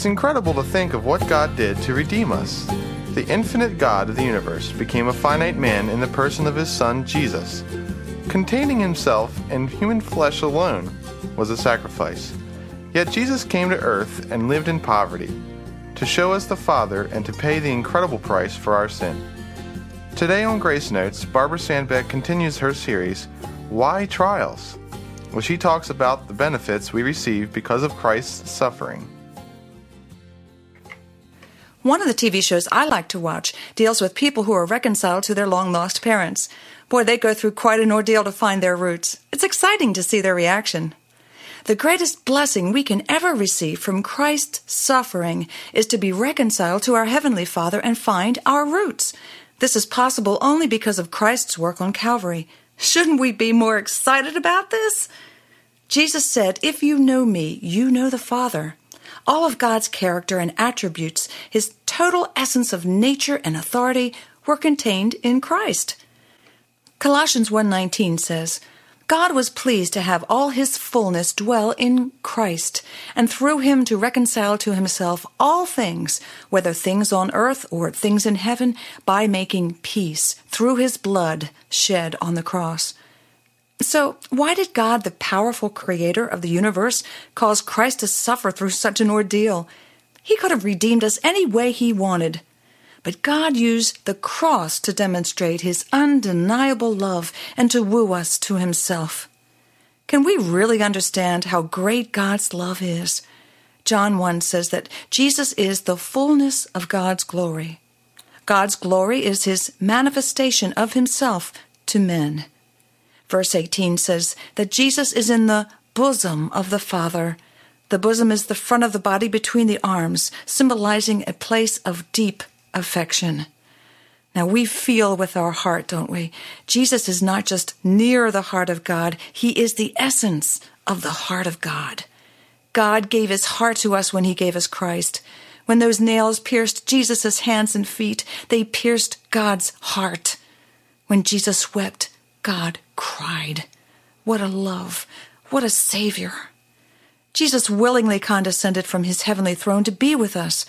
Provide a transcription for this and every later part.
It's incredible to think of what God did to redeem us. The infinite God of the universe became a finite man in the person of his Son, Jesus. Containing himself in human flesh alone was a sacrifice. Yet Jesus came to earth and lived in poverty to show us the Father and to pay the incredible price for our sin. Today on Grace Notes, Barbara Sandbeck continues her series, Why Trials? where she talks about the benefits we receive because of Christ's suffering. One of the TV shows I like to watch deals with people who are reconciled to their long lost parents. Boy, they go through quite an ordeal to find their roots. It's exciting to see their reaction. The greatest blessing we can ever receive from Christ's suffering is to be reconciled to our Heavenly Father and find our roots. This is possible only because of Christ's work on Calvary. Shouldn't we be more excited about this? Jesus said, If you know me, you know the Father. All of God's character and attributes, his total essence of nature and authority, were contained in Christ. Colossians 1:19 says, God was pleased to have all his fullness dwell in Christ, and through him to reconcile to himself all things, whether things on earth or things in heaven, by making peace through his blood shed on the cross. So, why did God, the powerful creator of the universe, cause Christ to suffer through such an ordeal? He could have redeemed us any way he wanted. But God used the cross to demonstrate his undeniable love and to woo us to himself. Can we really understand how great God's love is? John 1 says that Jesus is the fullness of God's glory. God's glory is his manifestation of himself to men. Verse 18 says that Jesus is in the bosom of the Father. The bosom is the front of the body between the arms, symbolizing a place of deep affection. Now we feel with our heart, don't we? Jesus is not just near the heart of God, He is the essence of the heart of God. God gave His heart to us when He gave us Christ. When those nails pierced Jesus' hands and feet, they pierced God's heart. When Jesus wept, God cried. What a love! What a Savior! Jesus willingly condescended from His heavenly throne to be with us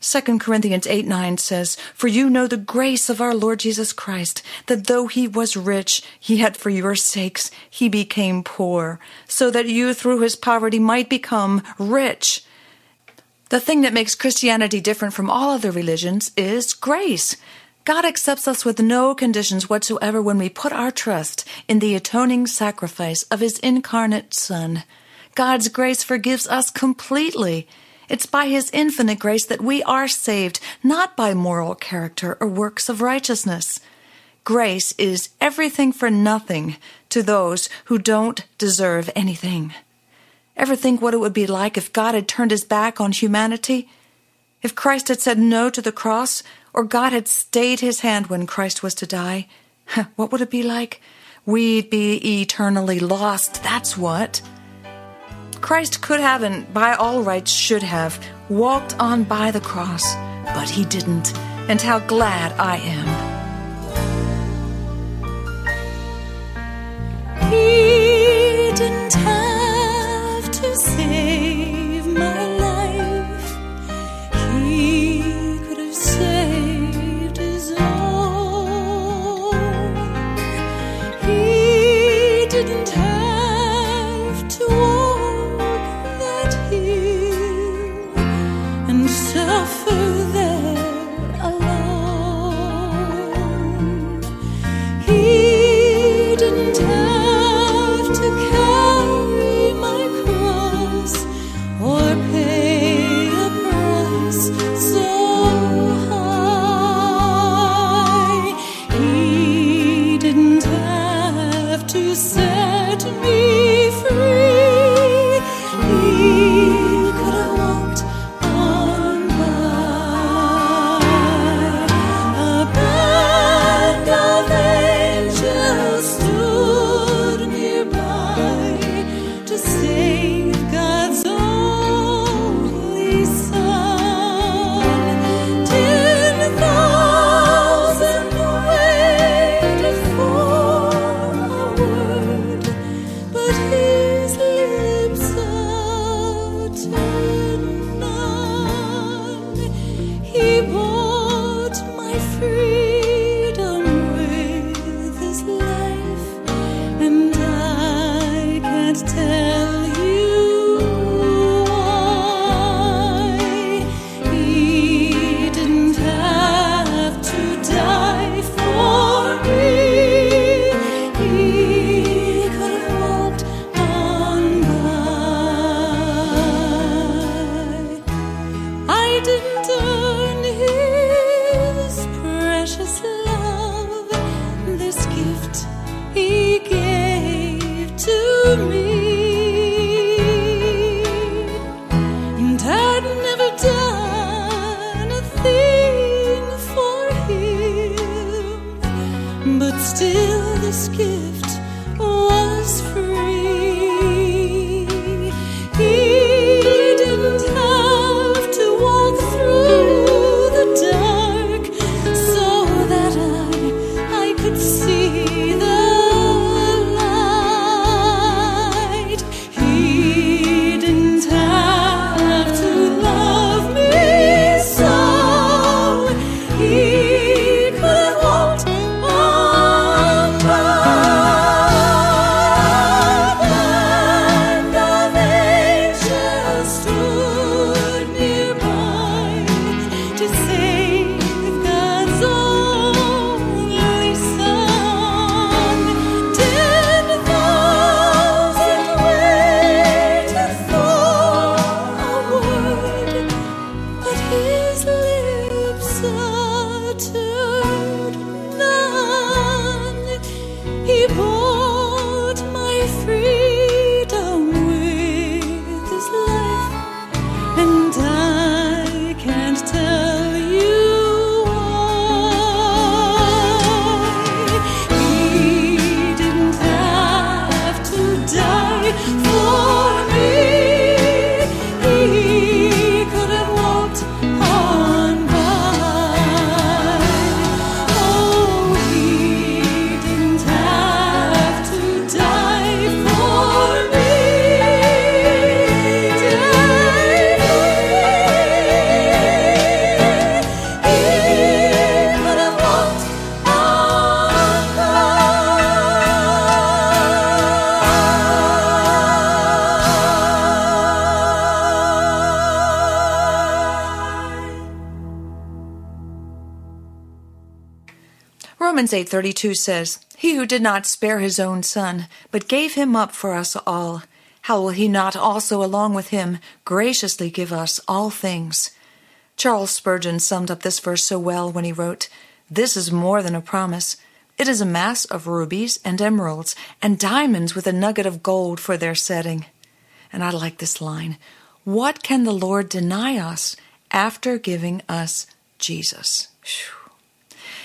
2 Corinthians 8 9 says, For you know the grace of our Lord Jesus Christ, that though he was rich, yet for your sakes he became poor, so that you through his poverty might become rich. The thing that makes Christianity different from all other religions is grace. God accepts us with no conditions whatsoever when we put our trust in the atoning sacrifice of his incarnate Son. God's grace forgives us completely. It's by His infinite grace that we are saved, not by moral character or works of righteousness. Grace is everything for nothing to those who don't deserve anything. Ever think what it would be like if God had turned his back on humanity? If Christ had said no to the cross, or God had stayed his hand when Christ was to die? What would it be like? We'd be eternally lost, that's what. Christ could have, and by all rights should have, walked on by the cross, but he didn't, and how glad I am. He seu. still the gift Romans 8:32 says, "He who did not spare his own son, but gave him up for us all, how will he not also along with him graciously give us all things?" Charles Spurgeon summed up this verse so well when he wrote, "This is more than a promise. It is a mass of rubies and emeralds and diamonds with a nugget of gold for their setting." And I like this line, "What can the Lord deny us after giving us Jesus?" Phew.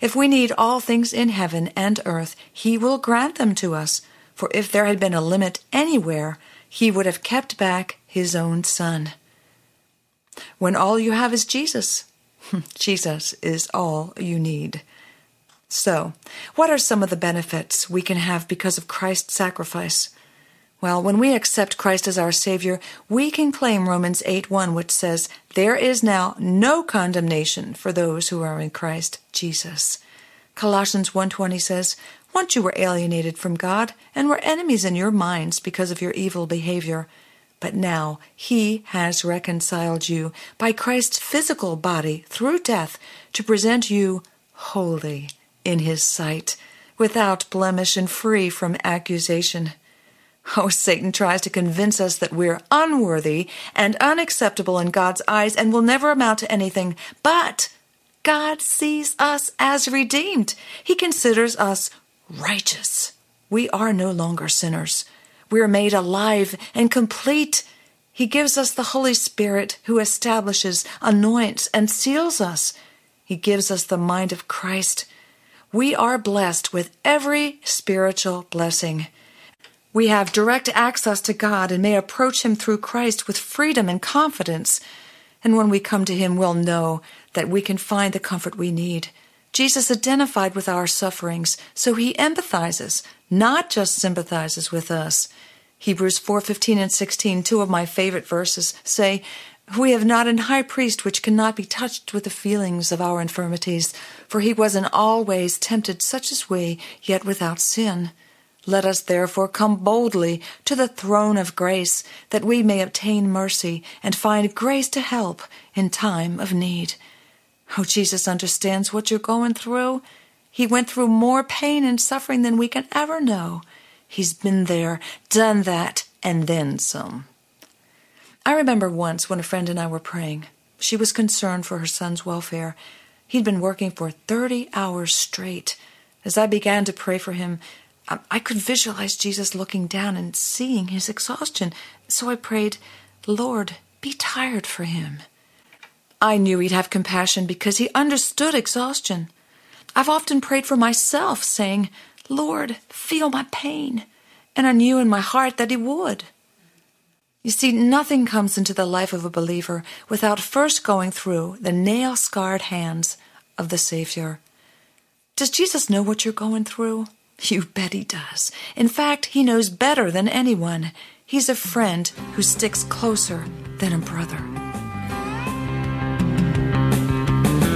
If we need all things in heaven and earth, He will grant them to us. For if there had been a limit anywhere, He would have kept back His own Son. When all you have is Jesus, Jesus is all you need. So, what are some of the benefits we can have because of Christ's sacrifice? Well, when we accept Christ as our Savior, we can claim Romans 8 1, which says, There is now no condemnation for those who are in Christ Jesus. Colossians 1:20 says, Once you were alienated from God and were enemies in your minds because of your evil behavior. But now he has reconciled you by Christ's physical body through death to present you holy in his sight, without blemish and free from accusation. Oh, Satan tries to convince us that we're unworthy and unacceptable in God's eyes and will never amount to anything. But God sees us as redeemed. He considers us righteous. We are no longer sinners. We are made alive and complete. He gives us the Holy Spirit who establishes, anoints, and seals us. He gives us the mind of Christ. We are blessed with every spiritual blessing. We have direct access to God and may approach Him through Christ with freedom and confidence. And when we come to Him, we'll know that we can find the comfort we need. Jesus identified with our sufferings, so He empathizes, not just sympathizes with us. Hebrews 4:15 and 16, two of my favorite verses, say, "We have not an high priest which cannot be touched with the feelings of our infirmities, for he was in all ways tempted such as we, yet without sin." Let us therefore come boldly to the throne of grace, that we may obtain mercy and find grace to help in time of need. Oh, Jesus understands what you're going through. He went through more pain and suffering than we can ever know. He's been there, done that, and then some. I remember once when a friend and I were praying. She was concerned for her son's welfare. He'd been working for 30 hours straight. As I began to pray for him, I- I could visualize Jesus looking down and seeing his exhaustion. So I prayed, Lord, be tired for him. I knew he'd have compassion because he understood exhaustion. I've often prayed for myself, saying, Lord, feel my pain. And I knew in my heart that He would. You see, nothing comes into the life of a believer without first going through the nail scarred hands of the Savior. Does Jesus know what you're going through? You bet he does. In fact, he knows better than anyone. He's a friend who sticks closer than a brother.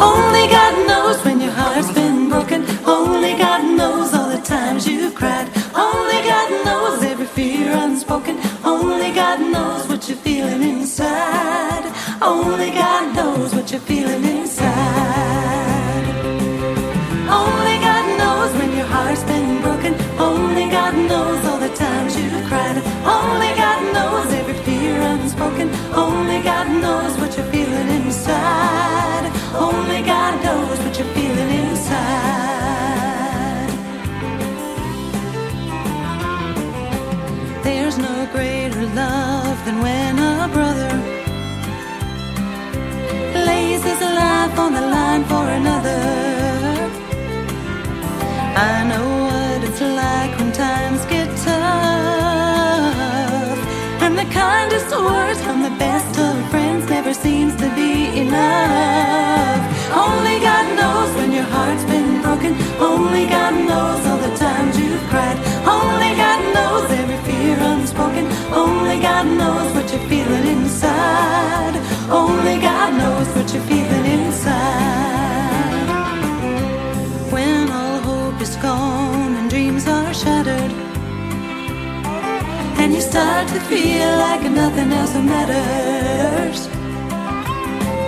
Only God knows when your heart's been broken. Only God knows all the times you've cried. Only God knows every fear unspoken. Only God knows what you're feeling inside. Only God knows what you're feeling inside. Heart's been broken. Only God knows all the times you've cried. Only seems to be enough. Only God knows when your heart's been broken. Only God knows all the times you've cried. Only God knows every fear unspoken. Only God knows what you're feeling inside. Only God knows what you're feeling inside. When all hope is gone and dreams are shattered. And you start to feel like nothing else matters.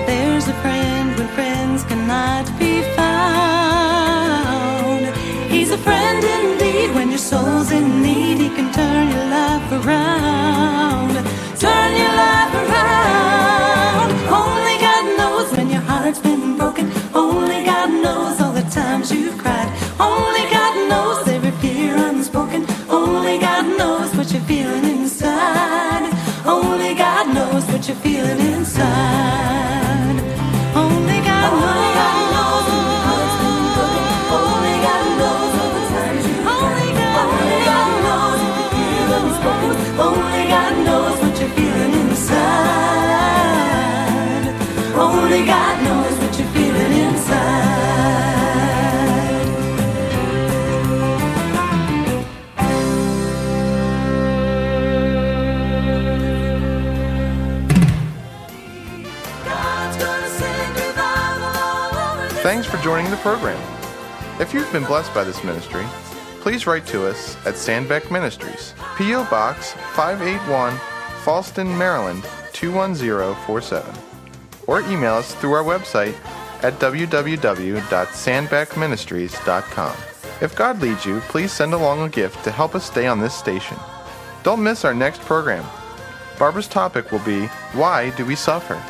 There's a friend when friends cannot be found. He's a friend indeed when your soul's in need. He can turn your life around. Turn your life around. Only God knows what you're feeling inside. Thanks for joining the program. If you've been blessed by this ministry, please write to us at Sandbeck Ministries, P.O. Box 581, Falston, Maryland 21047, or email us through our website at www.sandbeckministries.com. If God leads you, please send along a gift to help us stay on this station. Don't miss our next program. Barbara's topic will be Why Do We Suffer?